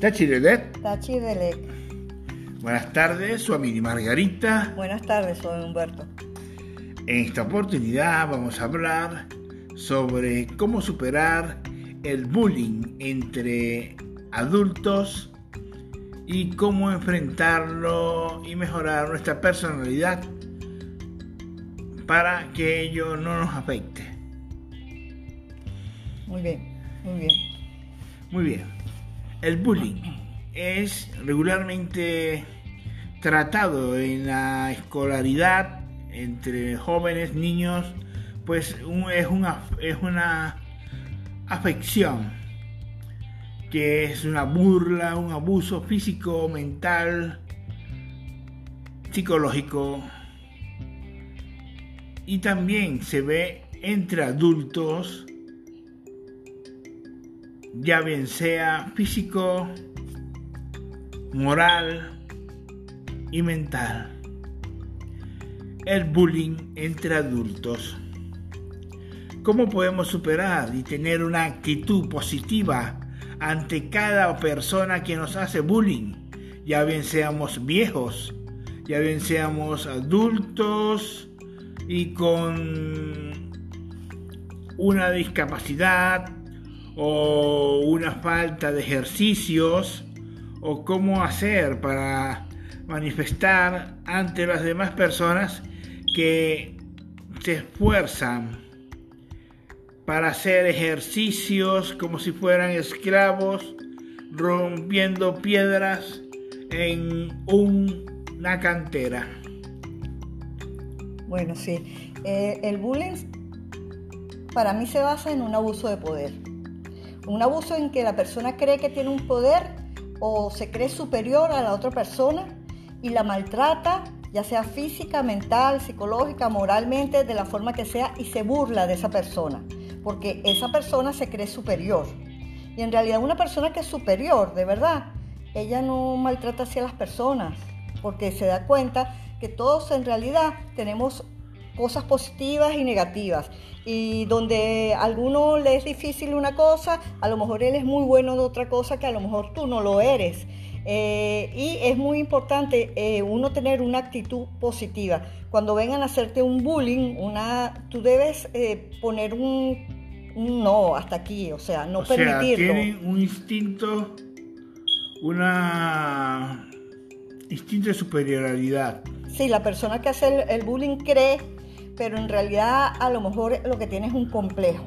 Tachi Delet. Tachi Delec. Buenas tardes, su amiga Margarita. Buenas tardes, soy Humberto. En esta oportunidad vamos a hablar sobre cómo superar el bullying entre adultos y cómo enfrentarlo y mejorar nuestra personalidad para que ello no nos afecte. Muy bien, muy bien. Muy bien. El bullying es regularmente tratado en la escolaridad entre jóvenes, niños, pues es una, es una afección que es una burla, un abuso físico, mental, psicológico. Y también se ve entre adultos ya bien sea físico, moral y mental. El bullying entre adultos. ¿Cómo podemos superar y tener una actitud positiva ante cada persona que nos hace bullying? Ya bien seamos viejos, ya bien seamos adultos y con una discapacidad o una falta de ejercicios o cómo hacer para manifestar ante las demás personas que se esfuerzan para hacer ejercicios como si fueran esclavos rompiendo piedras en una cantera. Bueno, sí. Eh, el bullying para mí se basa en un abuso de poder. Un abuso en que la persona cree que tiene un poder o se cree superior a la otra persona y la maltrata, ya sea física, mental, psicológica, moralmente, de la forma que sea, y se burla de esa persona, porque esa persona se cree superior. Y en realidad una persona que es superior, de verdad, ella no maltrata así a las personas, porque se da cuenta que todos en realidad tenemos cosas positivas y negativas. Y donde a alguno le es difícil una cosa, a lo mejor él es muy bueno de otra cosa que a lo mejor tú no lo eres. Eh, y es muy importante eh, uno tener una actitud positiva. Cuando vengan a hacerte un bullying, una, tú debes eh, poner un, no hasta aquí, o sea, no o permitirlo. Sea, tienen un instinto, una instinto de superioridad. Sí, la persona que hace el bullying cree pero en realidad a lo mejor lo que tiene es un complejo.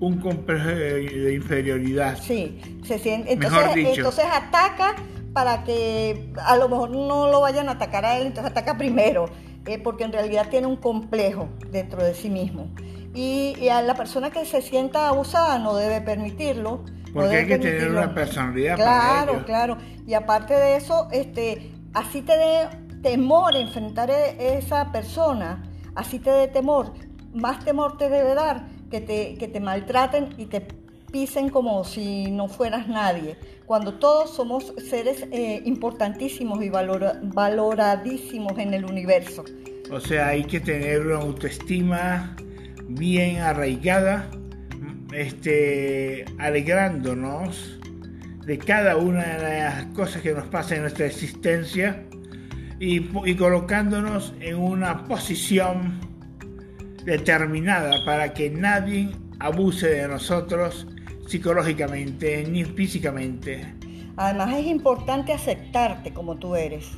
Un complejo de inferioridad. Sí, se siente, entonces, entonces ataca para que a lo mejor no lo vayan a atacar a él, entonces ataca primero, eh, porque en realidad tiene un complejo dentro de sí mismo. Y, a la persona que se sienta abusada no debe permitirlo. Porque hay que tener una personalidad claro, para Claro, Y aparte de eso, este, así te dé temor enfrentar a e, esa persona así te dé temor, más temor te debe dar que te, que te maltraten y te pisen como si no fueras nadie, cuando todos somos seres eh, importantísimos y valoradísimos en el universo. O sea, hay que tener una autoestima bien arraigada, este, alegrándonos de cada una de las cosas que nos pasan en nuestra existencia y, colocándonos en una posición determinada para que nadie abuse de nosotros psicológicamente ni físicamente. Además es importante aceptarte como tú eres.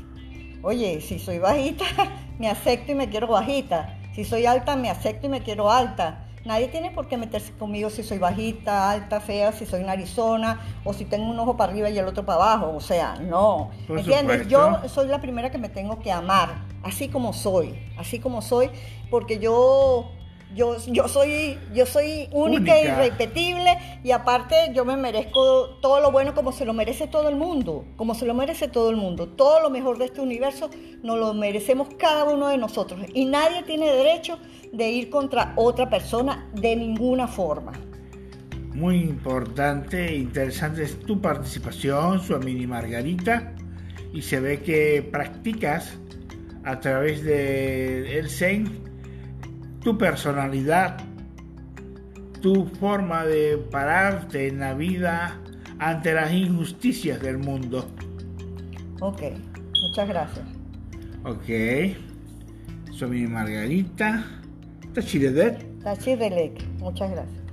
Oye, si soy bajita, me acepto y me quiero bajita. Si soy alta, me acepto y me quiero alta. Nadie tiene por qué meterse conmigo si soy bajita, alta, fea, si soy narizona o si tengo un ojo para arriba y el otro para abajo. O sea, no. ¿Entiendes? Yo soy la primera que me tengo que amar, así como soy, así como soy, porque yo yo, yo, soy, yo soy única, e irrepetible y aparte yo me merezco todo lo bueno como se lo merece todo el mundo, como se lo merece todo el mundo. Todo lo mejor de este universo nos lo merecemos cada uno de nosotros y nadie tiene derecho de ir contra otra persona de ninguna forma. Muy importante e interesante es tu participación, su mini Margarita, y se ve que practicas a través de el Zen tu personalidad, tu forma de pararte en la vida ante las injusticias del mundo. Ok, muchas gracias. Ok. Soy mi Margarita. Tachiredet. Tachidelek, muchas gracias.